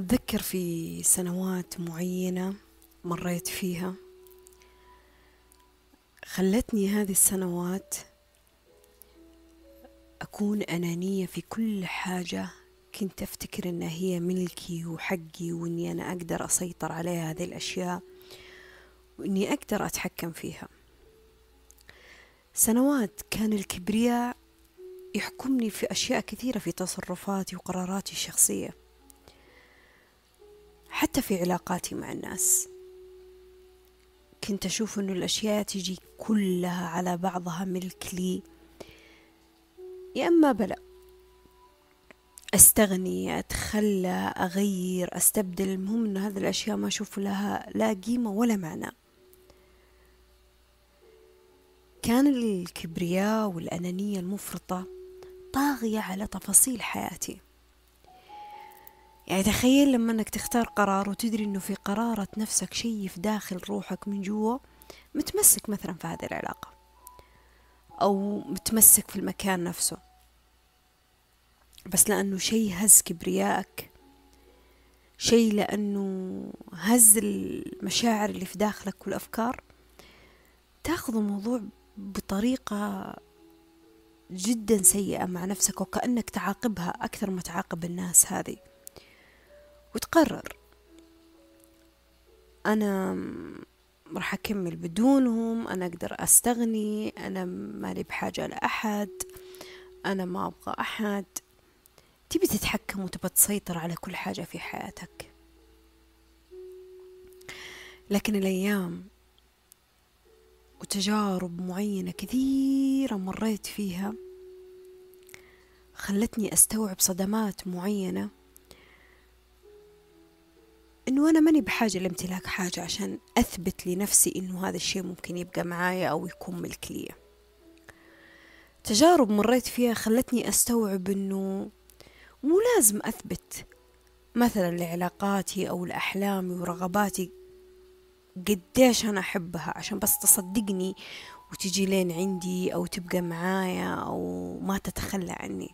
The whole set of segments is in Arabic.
أتذكر في سنوات معينة مريت فيها. خلتني هذه السنوات أكون أنانية في كل حاجة. كنت أفتكر إنها هي ملكي وحقي وإني أنا أقدر أسيطر عليها هذه الأشياء وإني أقدر أتحكم فيها. سنوات كان الكبرياء يحكمني في أشياء كثيرة في تصرفاتي وقراراتي الشخصية. حتى في علاقاتي مع الناس. كنت أشوف أنه الأشياء تجي كلها على بعضها ملك لي يا إما بلأ. أستغني أتخلى أغير أستبدل. المهم أن هذه الأشياء ما أشوف لها لا قيمة ولا معنى. كان الكبرياء والأنانية المفرطة طاغية على تفاصيل حياتي. يعني تخيل لما انك تختار قرار وتدري انه في قرارة نفسك شيء في داخل روحك من جوا متمسك مثلا في هذه العلاقة. أو متمسك في المكان نفسه. بس لأنه شيء هز كبريائك. شيء لأنه هز المشاعر اللي في داخلك والأفكار. تاخذ الموضوع بطريقة جدا سيئة مع نفسك وكأنك تعاقبها أكثر ما تعاقب الناس هذه. وتقرر. أنا راح أكمل بدونهم أنا أقدر أستغني أنا مالي بحاجة لأحد أنا ما أبغى أحد. تبي تتحكم وتبى تسيطر على كل حاجة في حياتك. لكن الأيام وتجارب معينة كثيرة مريت فيها خلتني أستوعب صدمات معينة. إنه أنا ماني بحاجة لامتلاك حاجة عشان أثبت لنفسي إنه هذا الشيء ممكن يبقى معايا أو يكون ملك لي. تجارب مريت فيها خلتني أستوعب إنه مو لازم أثبت. مثلا لعلاقاتي أو لأحلامي ورغباتي قديش أنا أحبها عشان بس تصدقني وتجي لين عندي أو تبقى معايا أو ما تتخلى عني.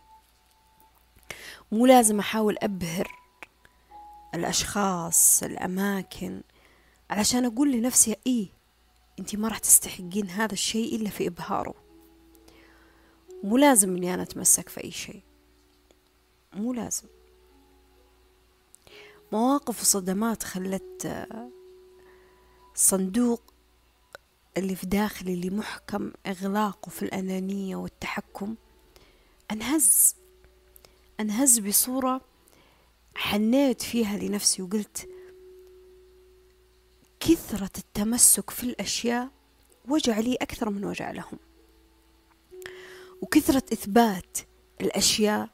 مو لازم أحاول أبهر الأشخاص الأماكن. علشان أقول لنفسي إيه أنتي ما راح تستحقين هذا الشيء إلا في إبهاره. مو لازم إني أنا أتمسك في أي شيء. مو لازم. مواقف وصدمات خلت صندوق اللي في داخلي اللي محكم إغلاقه في الأنانية والتحكم أنهز. أنهز بصورة حنيت فيها لنفسي وقلت كثرة التمسك في الأشياء وجع لي أكثر من وجع لهم. وكثرة إثبات الأشياء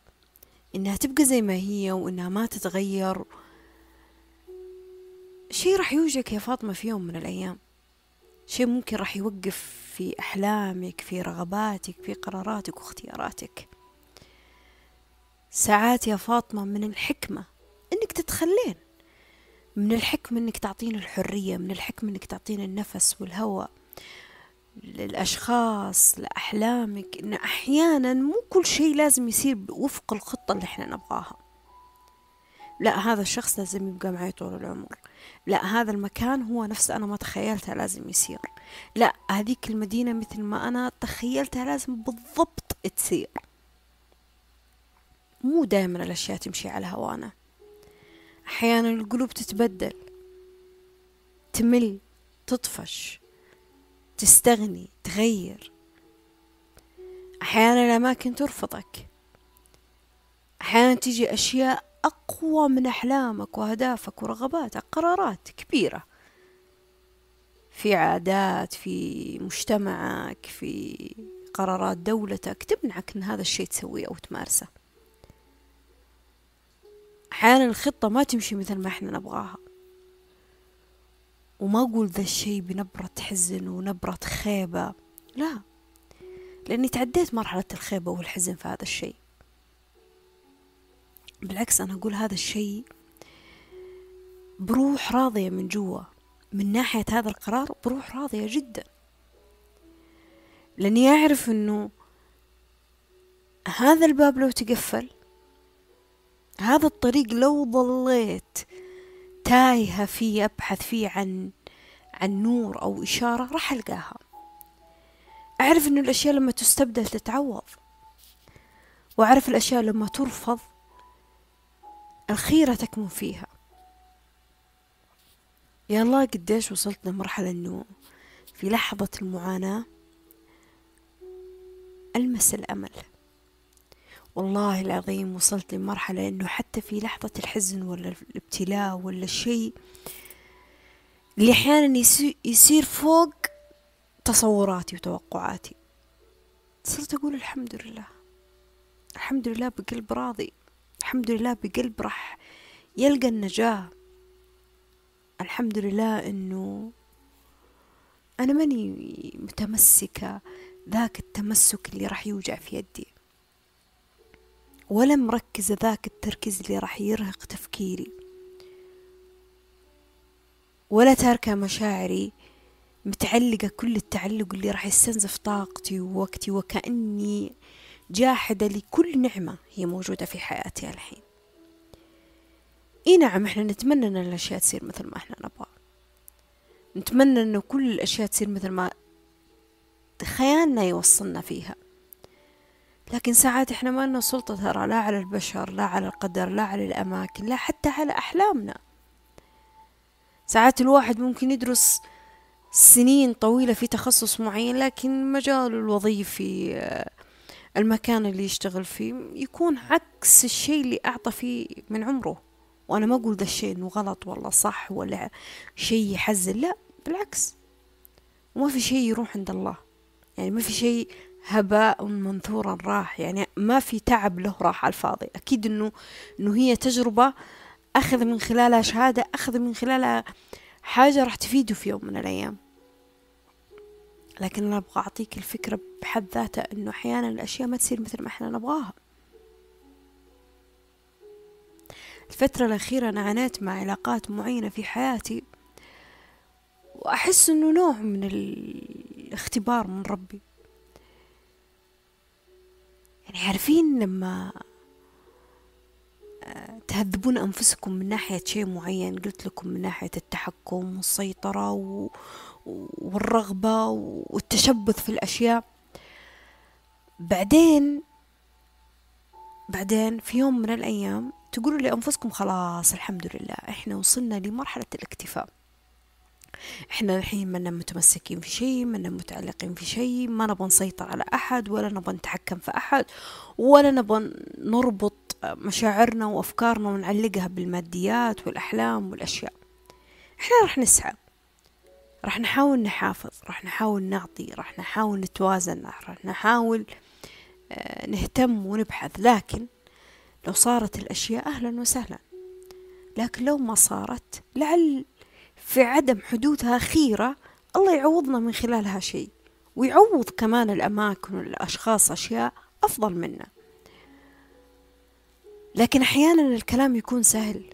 إنها تبقى زي ما هي وإنها ما تتغير. شيء راح يوجك يا فاطمة في يوم من الأيام. شيء ممكن راح يوقف في أحلامك في رغباتك في قراراتك واختياراتك. ساعات يا فاطمة من الحكمة تتخلين. من الحكمة إنك تعطين الحرية من الحكمة إنك تعطين النفس والهواء للأشخاص لأحلامك إن أحيانا مو كل شيء لازم يصير وفق الخطة اللي إحنا نبغاها. لا هذا الشخص لازم يبقى معي طول العمر. لا هذا المكان هو نفس أنا ما تخيلته لازم يصير. لا هذيك المدينة مثل ما أنا تخيلتها لازم بالضبط تصير. مو دائما الأشياء تمشي على هوانا. أحيانا القلوب تتبدل تمل تطفش تستغني تغير. أحيانا الأماكن ترفضك. أحيانا تيجي أشياء أقوى من أحلامك وأهدافك ورغباتك قرارات كبيرة. في عادات في مجتمعك في قرارات دولتك تمنعك أن هذا الشيء تسويه أو تمارسه. أحيانا الخطة ما تمشي مثل ما إحنا نبغاها. وما أقول ذا الشيء بنبرة حزن ونبرة خيبة. لا. لأني تعديت مرحلة الخيبة والحزن في هذا الشيء بالعكس أنا أقول هذا الشيء بروح راضية من جوا. من ناحية هذا القرار بروح راضية جدا. لأني أعرف أنه هذا الباب لو تقفل هذا الطريق لو ظليت تايهة فيه أبحث فيه عن عن نور أو إشارة راح ألقاها. أعرف أن الأشياء لما تستبدل تتعوض وأعرف الأشياء لما ترفض الخيرة تكمن فيها. يا الله قديش وصلت لمرحلة أنه في لحظة المعاناة ألمس الأمل. والله العظيم وصلت لمرحلة أنه حتى في لحظة الحزن ولا الابتلاء ولا الشيء اللي أحيانا يصير فوق تصوراتي وتوقعاتي. صرت أقول الحمد لله. الحمد لله بقلب راضي. الحمد لله بقلب راح يلقى النجاة. الحمد لله إنه أنا ماني متمسكة ذاك التمسك اللي راح يوجع في يدي. ولا مركزة ذاك التركيز اللي راح يرهق تفكيري. ولا تاركة مشاعري متعلقة كل التعلق اللي راح يستنزف طاقتي ووقتي وكأني جاحدة لكل نعمة هي موجودة في حياتي الحين. إي نعم إحنا نتمنى إن الأشياء تصير مثل ما إحنا نبغى. نتمنى انه كل الأشياء تصير مثل ما خيالنا يوصلنا فيها. لكن ساعات إحنا ما لنا سلطة ترى لا على البشر لا على القدر لا على الأماكن لا حتى على أحلامنا. ساعات الواحد ممكن يدرس سنين طويلة في تخصص معين لكن مجاله الوظيفي المكان اللي يشتغل فيه يكون عكس الشيء اللي أعطى فيه من عمره. وأنا ما أقول ذا الشيء إنه غلط ولا صح ولا شيء يحزن لا بالعكس. وما في شيء يروح عند الله. يعني ما في شيء هباء منثورا راح. يعني ما في تعب له راح على الفاضي. أكيد إنه إنه هي تجربة أخذ من خلالها شهادة أخذ من خلالها حاجة راح تفيده في يوم من الأيام. لكن أنا أبغى أعطيك الفكرة بحد ذاتها إنه أحيانا الأشياء ما تصير مثل ما إحنا نبغاها. الفترة الأخيرة أنا عانيت مع علاقات معينة في حياتي وأحس إنه نوع من الاختبار من ربي. يعني عارفين لما آه، تهذبون أنفسكم من ناحية شيء معين قلت لكم من ناحية التحكم والسيطرة و... والرغبة والتشبث في الأشياء. بعدين بعدين في يوم من الأيام تقولوا لأنفسكم خلاص الحمد لله إحنا وصلنا لمرحلة الاكتفاء. إحنا الحين منا متمسكين في شيء منا متعلقين في شيء ما نبغى نسيطر على أحد ولا نبغى نتحكم في أحد ولا نبغى نربط مشاعرنا وأفكارنا ونعلقها بالماديات والأحلام والأشياء. إحنا راح نسعى. راح نحاول نحافظ راح نحاول نعطي راح نحاول نتوازن راح نحاول آه، نهتم ونبحث. لكن لو صارت الأشياء أهلا وسهلا. لكن لو ما صارت لعل في عدم حدوثها خيرة الله يعوضنا من خلالها شيء ويعوض كمان الأماكن والأشخاص أشياء أفضل منا. لكن أحيانا الكلام يكون سهل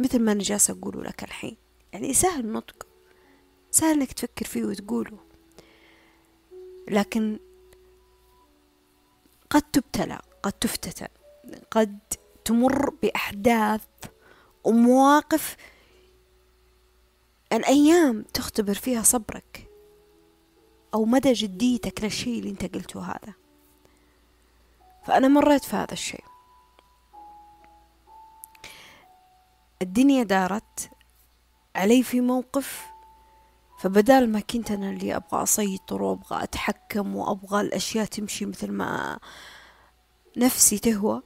مثل ما أنا جالسة أقوله لك الحين. يعني سهل نطق سهل إنك تفكر فيه وتقوله. لكن قد تبتلى قد تفتتن قد تمر بأحداث ومواقف الأيام تختبر فيها صبرك أو مدى جديتك للشيء اللي أنت قلته هذا. فأنا مريت في هذا الشيء. الدنيا دارت علي في موقف فبدال ما كنت أنا اللي أبغى أسيطر وأبغى أتحكم وأبغى الأشياء تمشي مثل ما نفسي تهوى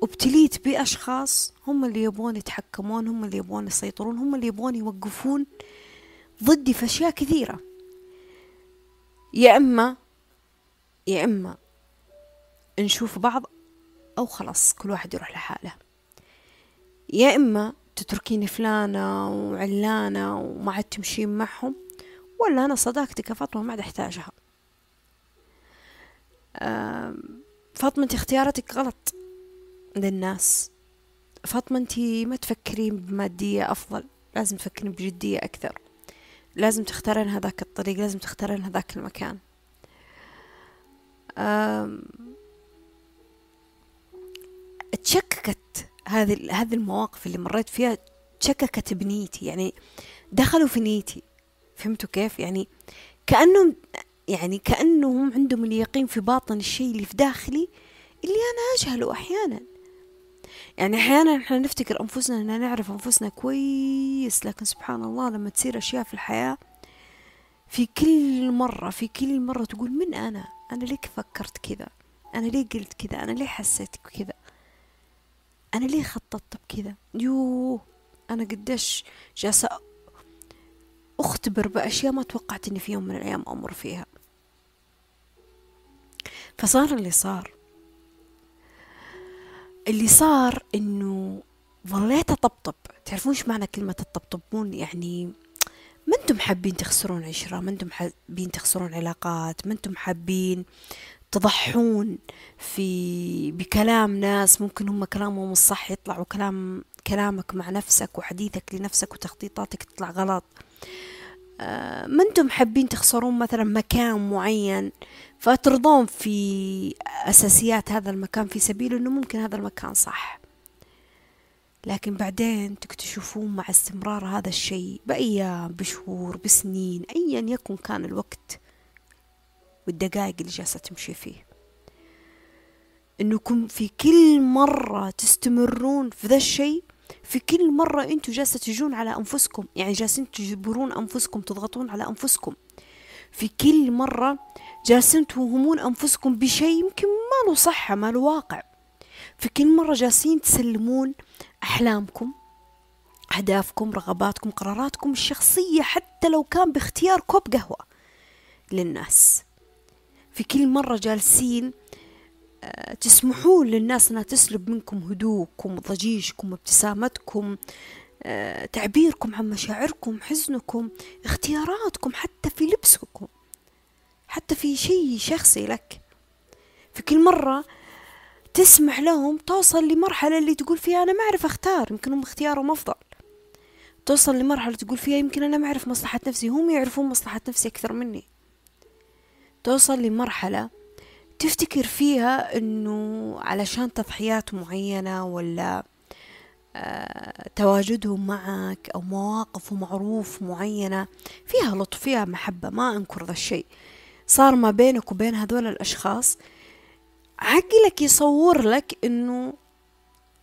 وابتليت بأشخاص هم اللي يبغون يتحكمون هم اللي يبغون يسيطرون هم اللي يبغون يوقفون ضدي في أشياء كثيرة. يا إما يا إما نشوف بعض أو خلاص كل واحد يروح لحاله. يا إما تتركيني فلانة وعلانة وما عاد تمشين معهم ولا أنا صداقتك يا فاطمة ما عاد أحتاجها. فاطمة اختياراتك غلط. للناس. فاطمة انت ما تفكرين بمادية أفضل لازم تفكرين بجدية أكثر. لازم تختارين هذاك الطريق لازم تختارين هذاك المكان. تشككت هذه هذه المواقف اللي مريت فيها شككت بنيتي. يعني دخلوا في نيتي. فهمتوا كيف؟ يعني كأنهم يعني كأنهم عندهم اليقين في باطن الشيء اللي في داخلي اللي أنا أجهله أحيانا. يعني أحيانا إحنا نفتكر أنفسنا إن نعرف أنفسنا كويس لكن سبحان الله لما تصير أشياء في الحياة في كل مرة في كل مرة تقول من أنا؟ أنا ليه فكرت كذا؟ أنا ليه قلت كذا؟ أنا ليه حسيت كذا أنا ليه خططت بكذا؟ يوه أنا قديش جالسة أختبر بأشياء ما توقعت إني في يوم من الأيام أمر فيها. فصار اللي صار. اللي صار إنه ظليت أطبطب. تعرفون إيش معنى كلمة الطبطبون؟ يعني ما أنتم حابين تخسرون عشرة ما أنتم حابين تخسرون علاقات ما أنتم حابين تضحون في بكلام ناس. ممكن هم كلامهم الصح يطلعوا كلام كلامك مع نفسك وحديثك لنفسك وتخطيطاتك تطلع غلط. آه، ما أنتم حابين تخسرون مثلا مكان معين فترضون في أساسيات هذا المكان في سبيل إنه ممكن هذا المكان صح. لكن بعدين تكتشفون مع استمرار هذا الشيء بأيام بشهور بسنين أيا يكن كان الوقت والدقائق اللي جالسة تمشي فيه. إنكم في كل مرة تستمرون في ذا الشيء في كل مرة أنتوا جالسة تجون على أنفسكم يعني جالسين تجبرون أنفسكم تضغطون على أنفسكم. في كل مرة جالسين توهمون أنفسكم بشيء يمكن ما له صحة ما له واقع. في كل مرة جالسين تسلمون أحلامكم أهدافكم رغباتكم قراراتكم الشخصية حتى لو كان باختيار كوب قهوة للناس. في كل مرة جالسين آه، تسمحون للناس إنها تسلب منكم هدوءكم ضجيجكم ابتسامتكم آه، تعبيركم عن مشاعركم حزنكم اختياراتكم حتى في لبسكم. حتى في شيء شخصي لك. في كل مرة تسمح لهم توصل لمرحلة اللي تقول فيها أنا ما أعرف أختار يمكن هم اختيارهم أفضل. توصل لمرحلة تقول فيها يمكن أنا ما أعرف مصلحة نفسي هم يعرفون مصلحة نفسي أكثر مني. توصل لمرحلة تفتكر فيها إنه علشان تضحيات معينة ولا آه تواجدهم معك أو مواقف ومعروف معينة فيها لطف فيها محبة ما أنكر ذا الشيء. صار ما بينك وبين هذول الأشخاص. عقلك يصور لك إنه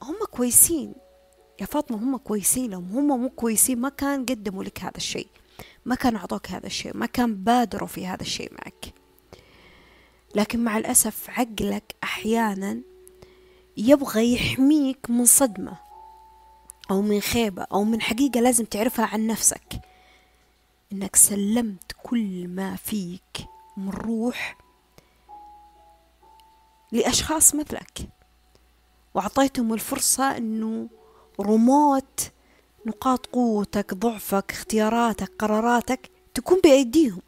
هم كويسين. يا فاطمة هم كويسين. لو هم مو كويسين ما كان قدموا لك هذا الشيء. ما كان أعطوك هذا الشيء. ما كان بادروا في هذا الشيء معك. لكن مع الأسف عقلك أحيانا يبغى يحميك من صدمة أو من خيبة أو من حقيقة لازم تعرفها عن نفسك. إنك سلمت كل ما فيك. من روح لأشخاص مثلك. وأعطيتهم الفرصة إنه رموت نقاط قوتك ضعفك اختياراتك قراراتك تكون بأيديهم.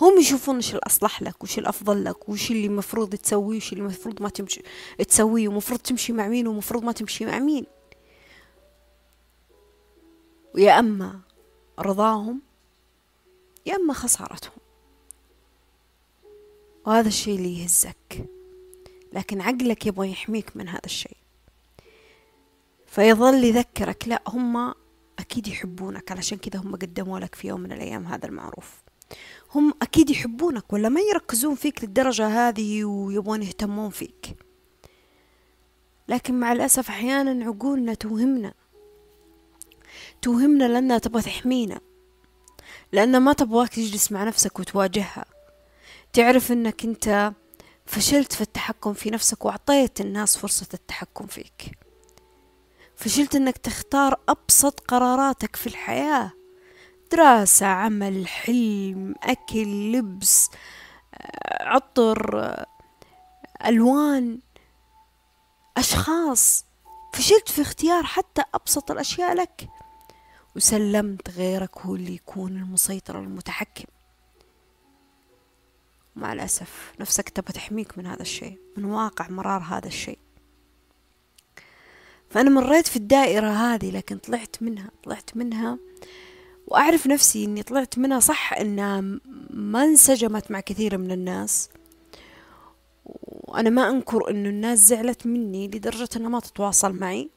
هم يشوفون إيش الأصلح لك وش الأفضل لك وش اللي المفروض تسويه وش اللي المفروض ما تمشي تسويه ومفروض تمشي مع مين ومفروض ما تمشي مع مين. ويا أما رضاهم يا أما خسارتهم. وهذا الشيء اللي يهزك. لكن عقلك يبغى يحميك من هذا الشيء. فيظل يذكرك لا هم أكيد يحبونك علشان كذا هم قدموا لك في يوم من الأيام هذا المعروف. هم أكيد يحبونك ولا ما يركزون فيك للدرجة هذه ويبغون يهتمون فيك. لكن مع الأسف أحيانا عقولنا توهمنا. توهمنا لأنها تبغى تحمينا. لأنها ما تبغاك تجلس مع نفسك وتواجهها. تعرف أنك أنت فشلت في التحكم في نفسك وأعطيت الناس فرصة التحكم فيك. فشلت أنك تختار أبسط قراراتك في الحياة. دراسة عمل حلم أكل لبس عطر ألوان أشخاص. فشلت في اختيار حتى أبسط الأشياء لك. وسلمت غيرك هو اللي يكون المسيطر المتحكم. مع الأسف. نفسك تبى تحميك من هذا الشيء من واقع مرار هذا الشيء. فأنا مريت في الدائرة هذه لكن طلعت منها طلعت منها وأعرف نفسي إني طلعت منها صح إنها ما انسجمت مع كثير من الناس. وأنا ما أنكر إنه الناس زعلت مني لدرجة إنها ما تتواصل معي.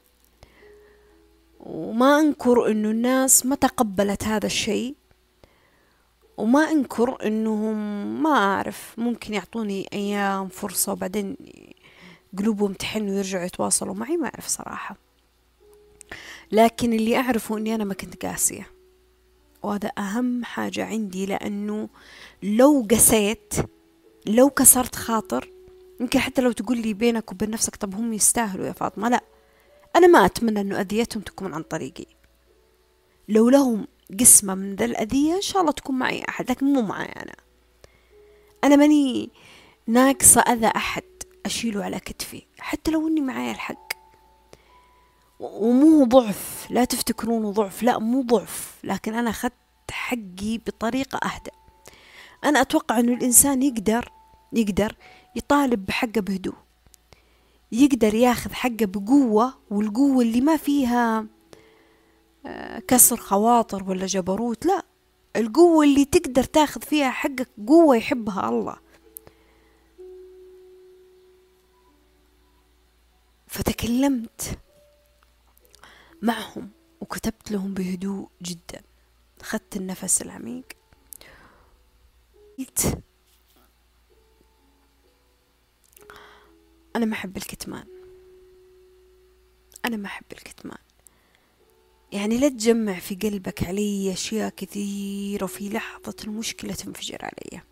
وما أنكر إنه الناس ما تقبلت هذا الشيء. وما أنكر إنهم ما أعرف ممكن يعطوني أيام فرصة وبعدين قلوبهم تحن ويرجعوا يتواصلوا معي ما أعرف صراحة. لكن اللي أعرفه إني أنا ما كنت قاسية. وهذا أهم حاجة عندي لأنه لو قسيت لو كسرت خاطر يمكن حتى لو تقول لي بينك وبين نفسك طب هم يستاهلوا يا فاطمة؟ لا. أنا ما أتمنى أنه أذيتهم تكون عن طريقي. لو لهم قسمة من ذا الأذية إن شاء الله تكون معي أحد لكن مو معي أنا. أنا ماني ناقصة أذى أحد أشيله على كتفي حتى لو إني معايا الحق. ومو ضعف لا تفتكرونه ضعف لا مو ضعف لكن أنا أخذت حقي بطريقة أهدى أنا أتوقع أنه الإنسان يقدر يقدر يطالب بحقه بهدوء. يقدر ياخذ حقه بقوة والقوة اللي ما فيها كسر خواطر ولا جبروت لا. القوة اللي تقدر تاخذ فيها حقك قوة يحبها الله. فتكلمت معهم وكتبت لهم بهدوء جدا. أخذت النفس العميق. قلت أنا ما أحب الكتمان. أنا ما أحب الكتمان. يعني لا تجمع في قلبك علي أشياء كثيرة وفي لحظة المشكلة تنفجر علي.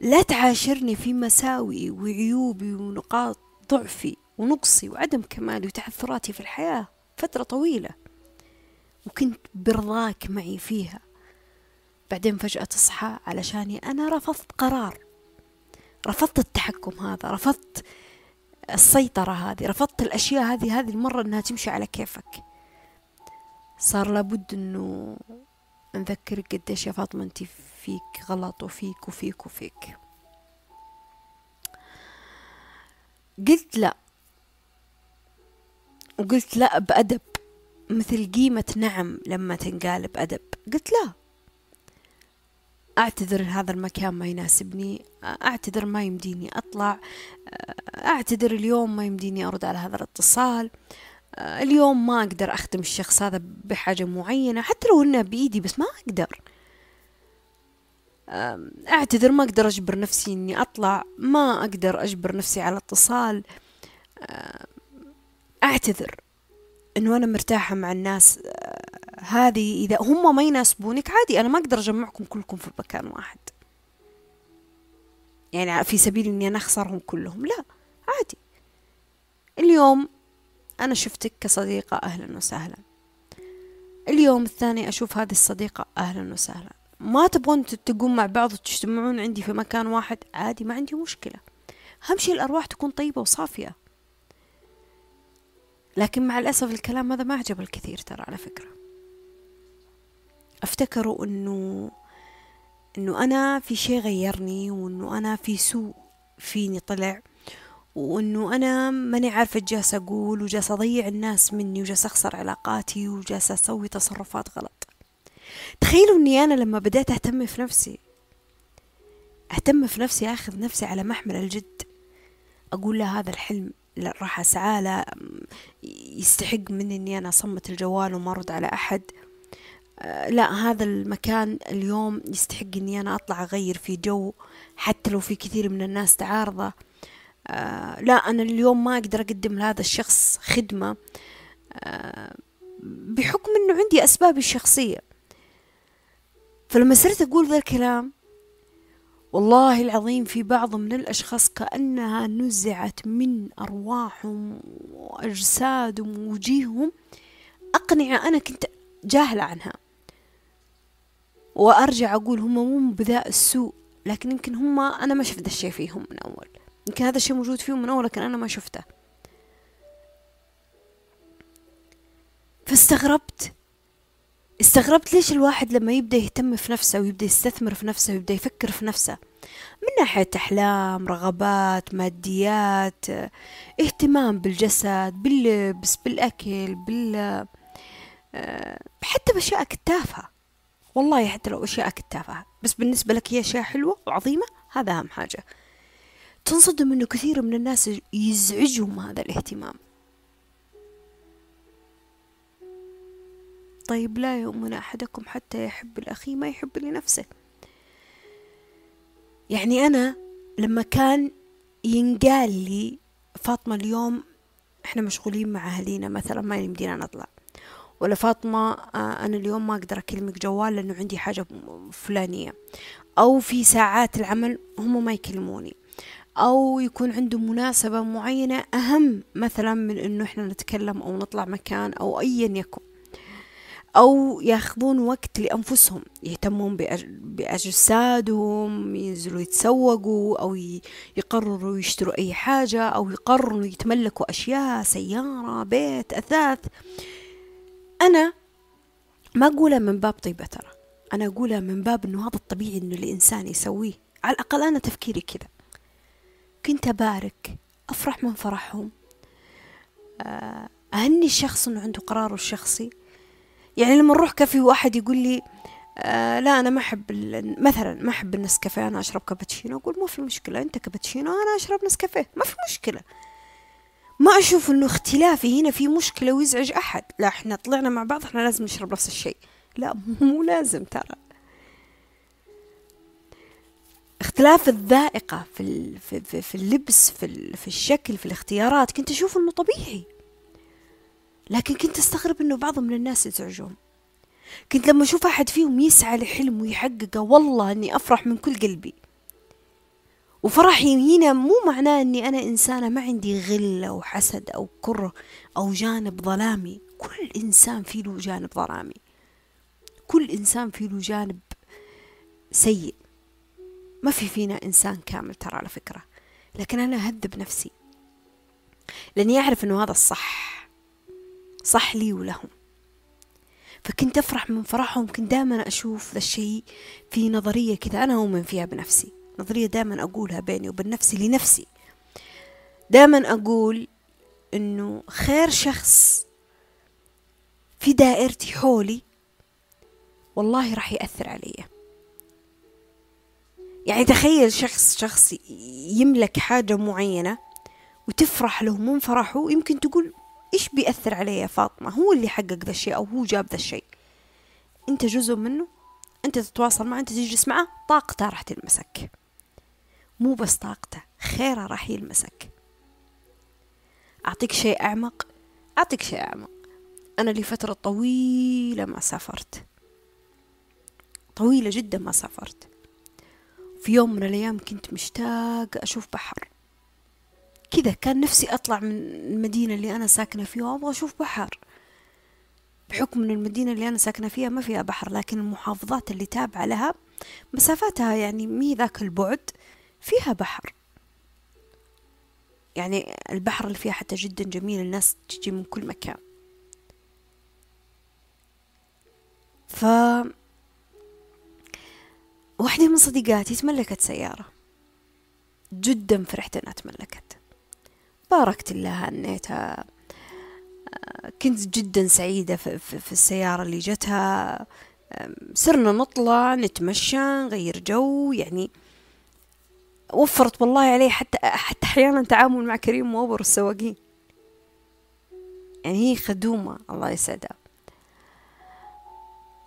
لا تعاشرني في مساوئي وعيوبي ونقاط ضعفي ونقصي وعدم كمالي وتعثراتي في الحياة فترة طويلة. وكنت برضاك معي فيها. بعدين فجأة تصحى علشاني أنا رفضت قرار. رفضت التحكم هذا. رفضت السيطرة هذه رفضت الأشياء هذه هذه المرة إنها تمشي على كيفك. صار لابد إنه نذكرك قديش يا فاطمة أنت فيك غلط وفيك وفيك وفيك. قلت لا. وقلت لا بأدب مثل قيمة نعم لما تنقال بأدب. قلت لا. أعتذر هذا المكان ما يناسبني. أعتذر ما يمديني أطلع. أعتذر اليوم ما يمديني أرد على هذا الاتصال. اليوم ما أقدر أخدم الشخص هذا بحاجة معينة حتى لو إنه بإيدي بس ما أقدر. أعتذر ما أقدر أجبر نفسي إني أطلع. ما أقدر أجبر نفسي على اتصال أعتذر إنه أنا مرتاحة مع الناس. هذه إذا هم ما يناسبونك عادي أنا ما أقدر أجمعكم كلكم في مكان واحد. يعني في سبيل إني أنا أخسرهم كلهم لا عادي. اليوم أنا شفتك كصديقة أهلا وسهلا. اليوم الثاني أشوف هذه الصديقة أهلا وسهلا. ما تبغون تتقون مع بعض وتجتمعون عندي في مكان واحد؟ عادي ما عندي مشكلة. أهم شيء الأرواح تكون طيبة وصافية. لكن مع الأسف الكلام هذا ما عجب الكثير ترى على فكرة. افتكروا إنه إنه أنا في شيء غيرني وإنه أنا في سوء فيني طلع وإنه أنا ماني عارفة جالسة أقول وجالسة أضيع الناس مني وجالسة أخسر علاقاتي وجالسة أسوي تصرفات غلط. تخيلوا إني أنا لما بدأت أهتم في نفسي أهتم في نفسي أخذ نفسي على محمل الجد. أقول له هذا الحلم راح أسعى له يستحق مني إني أنا اصمت الجوال وما أرد على أحد. لا هذا المكان اليوم يستحق إني أنا أطلع أغير في جو حتى لو في كثير من الناس تعارضه. آه لا أنا اليوم ما أقدر أقدم لهذا الشخص خدمة آه بحكم إنه عندي أسبابي الشخصية. فلما صرت أقول ذا الكلام والله العظيم في بعض من الأشخاص كأنها نزعت من أرواحهم وأجسادهم ووجيههم أقنعة أنا كنت جاهلة عنها. وأرجع أقول هم مو بذاء السوء لكن يمكن هم أنا ما شفت الشيء فيهم من أول. يمكن هذا الشيء موجود فيهم من أول لكن أنا ما شفته. فاستغربت. استغربت ليش الواحد لما يبدأ يهتم في نفسه ويبدأ يستثمر في نفسه ويبدأ يفكر في نفسه من ناحية أحلام رغبات ماديات اهتمام بالجسد باللبس بالأكل بال حتى بأشياء تافهة والله حتى لو أشياء تافهة. بس بالنسبة لك هي أشياء حلوة وعظيمة هذا أهم حاجة. تنصدم أنه كثير من الناس يزعجهم هذا الاهتمام. طيب لا يؤمن أحدكم حتى يحب الأخي ما يحب لنفسه. يعني أنا لما كان ينقال لي فاطمة اليوم إحنا مشغولين مع أهالينا مثلا ما يمدينا نطلع. ولا فاطمة آه، أنا اليوم ما أقدر أكلمك جوال لأنه عندي حاجة فلانية. أو في ساعات العمل هم ما يكلموني. أو يكون عنده مناسبة معينة أهم مثلا من إنه إحنا نتكلم أو نطلع مكان أو أيا يكن. أو ياخذون وقت لأنفسهم يهتمون بأجسادهم ينزلوا يتسوقوا أو يقرروا يشتروا أي حاجة أو يقرروا يتملكوا أشياء سيارة بيت أثاث. أنا ما أقولها من باب طيبة ترى. أنا أقولها من باب إنه هذا الطبيعي إنه الإنسان يسويه. على الأقل أنا تفكيري كذا. كنت أبارك أفرح من فرحهم. آه، أهني الشخص إنه عنده قراره الشخصي. يعني لما نروح كافي واحد يقول لي آه لا أنا ما أحب مثلا ما أحب النسكافيه أنا أشرب كابتشينو. أقول ما في مشكلة أنت كابتشينو أنا أشرب نسكافيه. ما في مشكلة. ما أشوف إنه اختلافي هنا في مشكلة ويزعج أحد. لا إحنا طلعنا مع بعض إحنا لازم نشرب نفس الشيء. لا مو لازم ترى. اختلاف الذائقة في في في اللبس في في الشكل في الاختيارات كنت أشوف إنه طبيعي. لكن كنت أستغرب إنه بعض من الناس يزعجون. كنت لما أشوف أحد فيهم يسعى لحلم ويحققه والله إني أفرح من كل قلبي. وفرحي هنا مو معناه إني أنا إنسانة ما عندي غل أو حسد أو كرة أو جانب ظلامي. كل إنسان فيه له جانب ظلامي. كل إنسان فيه له جانب سيء. ما في فينا إنسان كامل ترى على فكرة. لكن أنا أهذب نفسي. لأني أعرف إنه هذا الصح. صح لي ولهم. فكنت أفرح من فرحهم. كنت دائما أشوف ذا الشيء في نظرية كذا. أنا أؤمن فيها بنفسي. نظرية دائما أقولها بيني وبين نفسي لنفسي. دائما أقول إنه خير شخص في دائرتي حولي والله راح يأثر علي. يعني تخيل شخص شخص يملك حاجة معينة وتفرح له من فرحه يمكن تقول إيش بيأثر علي يا فاطمة؟ هو اللي حقق ذا الشيء أو هو جاب ذا الشيء. أنت جزء منه أنت تتواصل معه أنت تجلس معه طاقته راح تلمسك. مو بس طاقته خيره راح يلمسك. أعطيك شيء أعمق؟ أعطيك شيء أعمق. أنا لفترة طويلة ما سافرت. طويلة جدا ما سافرت. في يوم من الأيام كنت مشتاق أشوف بحر. كذا كان نفسي أطلع من المدينة اللي أنا ساكنة فيها وأبغى أشوف بحر. بحكم أن المدينة اللي أنا ساكنة فيها ما فيها بحر لكن المحافظات اللي تابعة لها مسافاتها يعني مي ذاك البعد. فيها بحر. يعني البحر اللي فيها حتى جدا جميل الناس تجي من كل مكان. ف واحدة من صديقاتي تملكت سيارة. جدا فرحت إنها تملكت. باركت الله هنيتها كنت جدا سعيدة في السيارة اللي جتها. صرنا نطلع نتمشى نغير جو يعني وفرت والله عليه حتى حتى أحيانا تعامل مع كريم وأوبر السواقين. يعني هي خدومة الله يسعدها.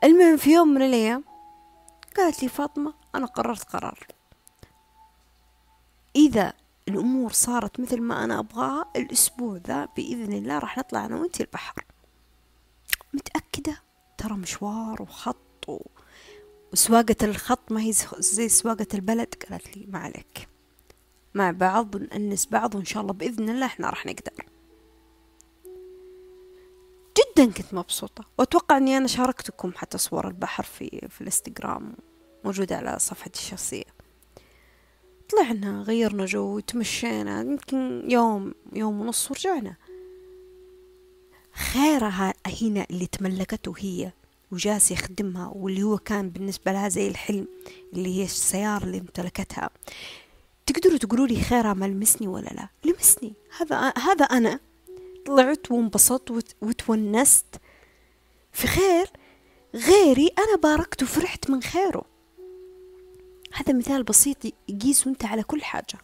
المهم في يوم من الأيام قالت لي فاطمة أنا قررت قرار. إذا الأمور صارت مثل ما أنا أبغاها الأسبوع ذا بإذن الله راح نطلع أنا وأنتي البحر. متأكدة؟ ترى مشوار وخط و... وسواقة الخط ما هي زي سواقة البلد قالت لي ما عليك. مع بعض ونأنس بعض وإن شاء الله بإذن الله إحنا راح نقدر. جدا كنت مبسوطة وأتوقع أني أنا شاركتكم حتى صور البحر في في الإنستغرام موجودة على صفحتي الشخصية. طلعنا غيرنا جو تمشينا يمكن يوم يوم ونص ورجعنا. خيرها هنا اللي تملكته هي. وجالس يخدمها واللي هو كان بالنسبة لها زي الحلم اللي هي السيارة اللي امتلكتها. تقدروا تقولوا لي خيرها ما لمسني ولا لا؟ لمسني. هذا هذا أنا. طلعت وانبسطت وتونست. في خير غيري أنا باركت وفرحت من خيره. هذا مثال بسيط يقيس أنت على كل حاجة.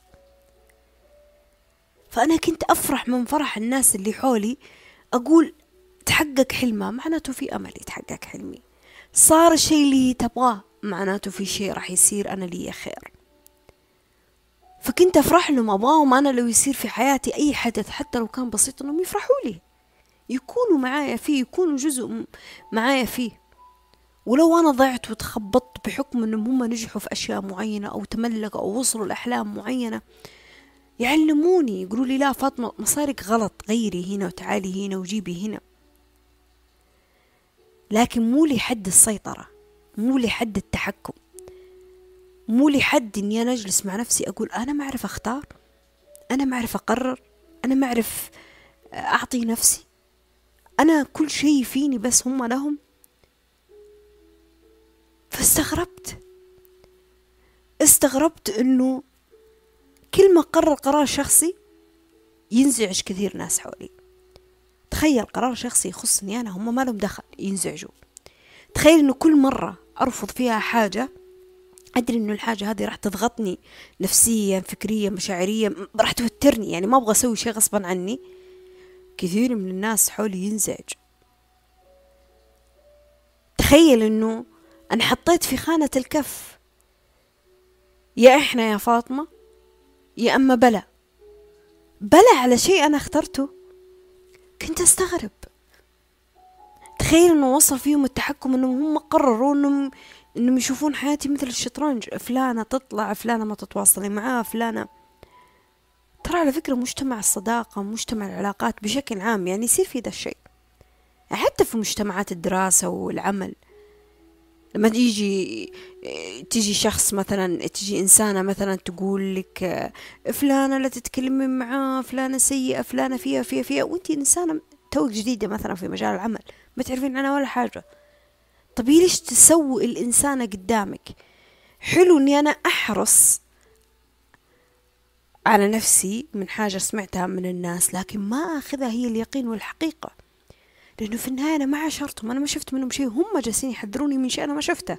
فأنا كنت أفرح من فرح الناس اللي حولي. أقول تحقق حلمه معناته في أمل يتحقق حلمي. صار الشيء اللي تبغاه معناته في شيء راح يصير أنا لي خير. فكنت أفرح لهم أبغاهم أنا لو يصير في حياتي أي حدث حتى لو كان بسيط إنهم يفرحوا لي. يكونوا معايا فيه يكونوا جزء معايا فيه. ولو أنا ضعت وتخبطت بحكم إنهم هم نجحوا في أشياء معينة أو تملقوا أو وصلوا لأحلام معينة يعلموني يقولوا لي لا فاطمة مصارك غلط غيري هنا وتعالي هنا وجيبي هنا. لكن مو لحد السيطرة مو لحد التحكم مو لحد إني أنا أجلس مع نفسي أقول أنا ما أعرف أختار أنا ما أعرف أقرر أنا ما أعرف أعطي نفسي. أنا كل شيء فيني بس هم لهم. فاستغربت. استغربت إنه كل ما قرر قرار شخصي ينزعج كثير ناس حولي. تخيل قرار شخصي يخصني أنا هم ما لهم دخل ينزعجوا. تخيل إنه كل مرة أرفض فيها حاجة أدري إنه الحاجة هذه راح تضغطني نفسيا فكريا مشاعريا راح توترني يعني ما أبغى أسوي شيء غصبا عني. كثير من الناس حولي ينزعج. تخيل إنه أنا حطيت في خانة الكف. يا إحنا يا فاطمة يا أما بلا. بلا على شيء أنا اخترته. كنت أستغرب. تخيل إنه وصل فيهم التحكم إنهم هم قرروا إنهم إنهم يشوفون حياتي مثل الشطرنج. فلانة تطلع فلانة ما تتواصلي معاه فلانة. ترى على فكرة مجتمع الصداقة مجتمع العلاقات بشكل عام يعني يصير في ذا الشيء. حتى في مجتمعات الدراسة والعمل. لما تيجي تيجي شخص مثلا تيجي إنسانة مثلا تقول لك فلانة لا تتكلمين معاه فلانة سيئة فلانة فيها فيها فيها. وأنت إنسانة توك جديدة مثلا في مجال العمل ما تعرفين عنها ولا حاجة. طب ليش تسوي الإنسانة قدامك؟ حلو إني أنا أحرص على نفسي من حاجة سمعتها من الناس لكن ما أخذها هي اليقين والحقيقة. لأنه في النهاية أنا ما عاشرتهم أنا ما شفت منهم شيء. هم جالسين يحذروني من شيء أنا ما شفته.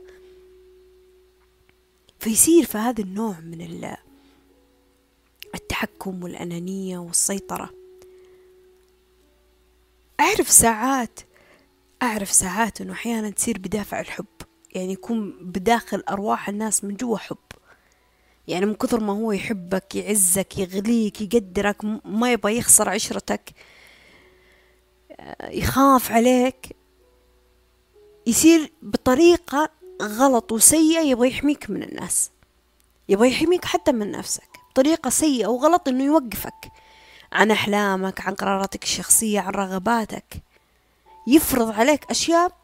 فيصير في هذا النوع من التحكم والأنانية والسيطرة. أعرف ساعات أعرف ساعات أنه أحيانا تصير بدافع الحب. يعني يكون بداخل أرواح الناس من جوا حب. يعني من كثر ما هو يحبك يعزك يغليك يقدرك ما يبغى يخسر عشرتك. يخاف عليك يصير بطريقة غلط وسيئة يبغى يحميك من الناس يبغى يحميك حتى من نفسك بطريقة سيئة وغلط إنه يوقفك عن أحلامك عن قراراتك الشخصية عن رغباتك. يفرض عليك أشياء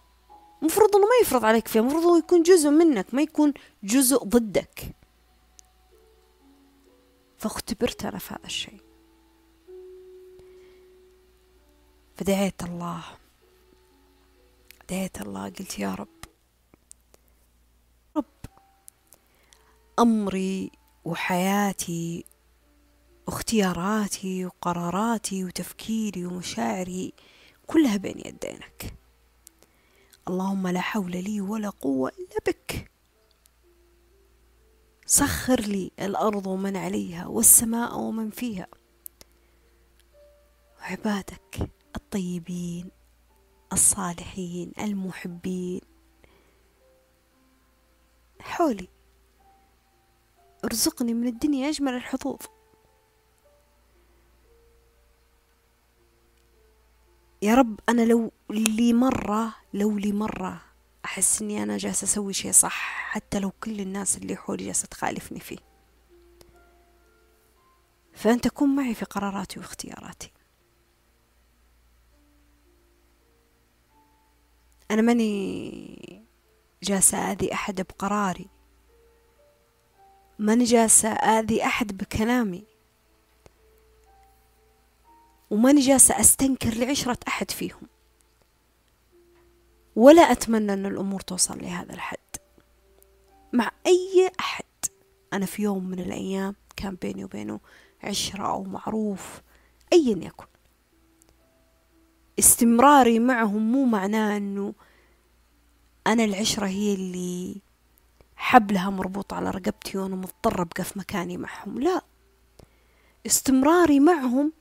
مفروض إنه ما يفرض عليك فيها مفروض هو يكون جزء منك ما يكون جزء ضدك. فاختبرت أنا في هذا الشيء. فدعيت الله. دعيت الله. قلت يا رب. رب. أمري وحياتي واختياراتي وقراراتي وتفكيري ومشاعري كلها بين يدينك. اللهم لا حول لي ولا قوة إلا بك. سخر لي الأرض ومن عليها والسماء ومن فيها. وعبادك الطيبين الصالحين المحبين. حولي. ارزقني من الدنيا أجمل الحظوظ. يا رب أنا لو لي مرة لو لي مرة أحس إني أنا جالسة أسوي شي صح حتى لو كل الناس اللي حولي جالسة تخالفني فيه. فأنت كن معي في قراراتي واختياراتي. أنا ماني جالسة آذي أحد بقراري. ماني جالسة آذي أحد بكلامي. وماني جالسة أستنكر لعشرة أحد فيهم. ولا أتمنى أن الأمور توصل لهذا الحد. مع أي أحد. أنا في يوم من الأيام كان بيني وبينه عشرة أو معروف. أيا يكن. استمراري معهم مو معناه أنه أنا العشرة هي اللي حبلها مربوط على رقبتي وأنا مضطرة أبقى في مكاني معهم. لا. استمراري معهم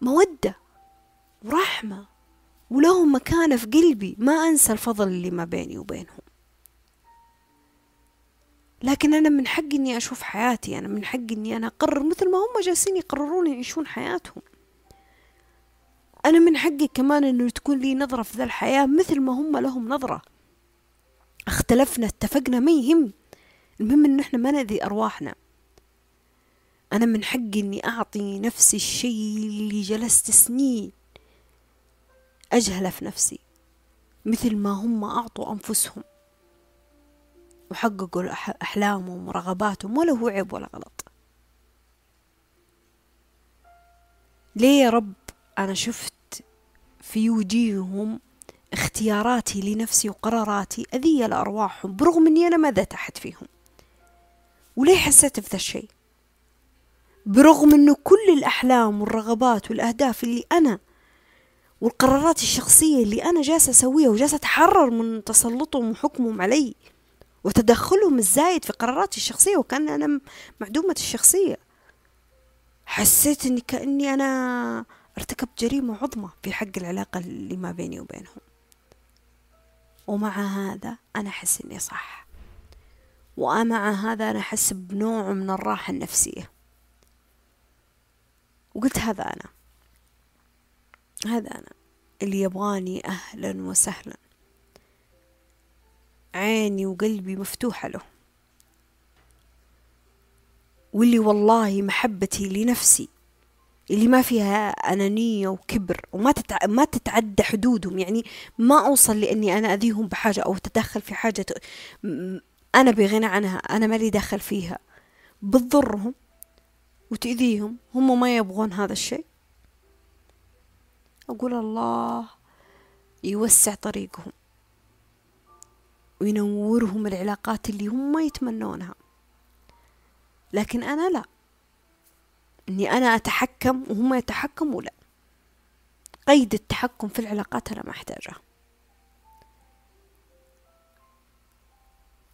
مودة ورحمة ولهم مكانة في قلبي. ما أنسى الفضل اللي ما بيني وبينهم. لكن أنا من حقي إني أشوف حياتي. أنا من حقي إني أنا أقرر مثل ما هم جالسين يقررون يعيشون حياتهم. أنا من حقي كمان إنه تكون لي نظرة في ذا الحياة مثل ما هم لهم نظرة. اختلفنا اتفقنا ما يهم. المهم إنه إحنا ما نأذي أرواحنا. أنا من حقي إني أعطي نفسي الشيء اللي جلست سنين أجهله في نفسي مثل ما هم أعطوا أنفسهم. وحققوا أحلامهم ورغباتهم ولا هو عيب ولا غلط. ليه يا رب أنا شفت في وجيههم اختياراتي لنفسي وقراراتي. أذية لأرواحهم برغم أني أنا ما ذات أحد فيهم؟ وليه حسيت بذا الشيء؟ برغم أنه كل الأحلام والرغبات والأهداف اللي أنا والقرارات الشخصية اللي أنا جالسة أسويها وجالسة أتحرر من تسلطهم وحكمهم علي وتدخلهم الزايد في قراراتي الشخصية وكأن أنا معدومة الشخصية حسيت إني كأني أنا ارتكبت جريمة عظمى في حق العلاقة اللي ما بيني وبينهم. ومع هذا أنا أحس إني صح. ومع هذا أنا أحس بنوع من الراحة النفسية. وقلت هذا أنا. هذا أنا. اللي يبغاني أهلا وسهلا. عيني وقلبي مفتوحة له. واللي والله محبتي لنفسي. اللي ما فيها أنانية وكبر وما تتع... ما تتعدى حدودهم. يعني ما أوصل لأني أنا أذيهم بحاجة أو تدخل في حاجة أنا بغنى عنها أنا مالي دخل فيها. بتضرهم وتأذيهم هم ما يبغون هذا الشيء. أقول الله يوسع طريقهم وينورهم العلاقات اللي هم يتمنونها. لكن أنا لا. إني أنا أتحكم وهم يتحكموا لا. قيد التحكم في العلاقات أنا ما أحتاجه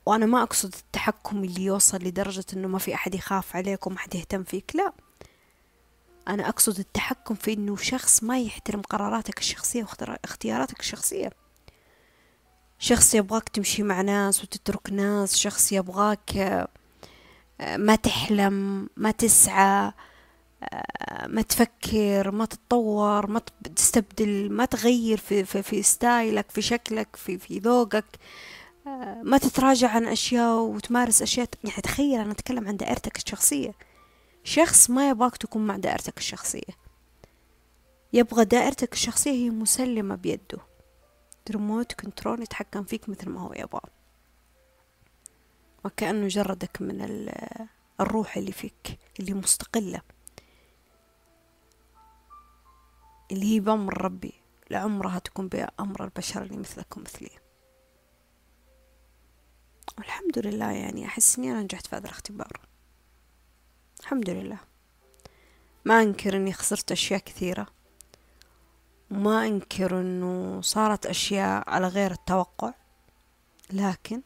وأنا ما أقصد التحكم اللي يوصل لدرجة إنه ما في أحد يخاف عليك وما حد يهتم فيك لا. أنا أقصد التحكم في إنه شخص ما يحترم قراراتك الشخصية واختياراتك الشخصية. شخص يبغاك تمشي مع ناس وتترك ناس شخص يبغاك آه، ما تحلم ما تسعى. ما تفكر ما تتطور ما تستبدل ما تغير في, في, في ستايلك في شكلك في, في ذوقك. آه، ما تتراجع عن أشياء وتمارس أشياء يعني تخيل أنا أتكلم عن دائرتك الشخصية. شخص ما يبغاك تكون مع دائرتك الشخصية. يبغى دائرتك الشخصية هي مسلمة بيده. ريموت كنترول يتحكم فيك مثل ما هو يبغى. وكأنه جردك من الروح اللي فيك اللي مستقلة. اللي هي بأمر ربي لعمرها تكون بأمر البشر اللي مثلك ومثلي والحمد لله يعني أحس إني أنا نجحت في هذا الاختبار. الحمد لله. ما أنكر إني خسرت أشياء كثيرة. وما أنكر إنه صارت أشياء على غير التوقع. لكن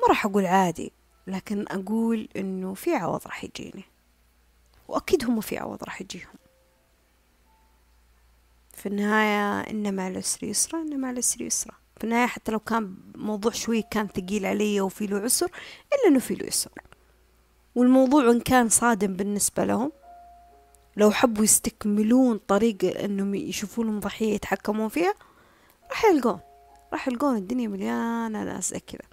ما راح أقول عادي لكن أقول إنه في عوض راح يجيني. وأكيد هم في عوض راح يجيهم. في النهاية إن مع العسر يسرا إن مع العسر يسرا. في النهاية حتى لو كان موضوع شوي كان ثقيل علي وفي له عسر إلا إنه في له يسر. والموضوع إن كان صادم بالنسبة لهم لو حبوا يستكملون طريق إنهم يشوفون لهم ضحية يتحكمون فيها راح يلقون. راح يلقون الدنيا مليانة ناس زي كذا.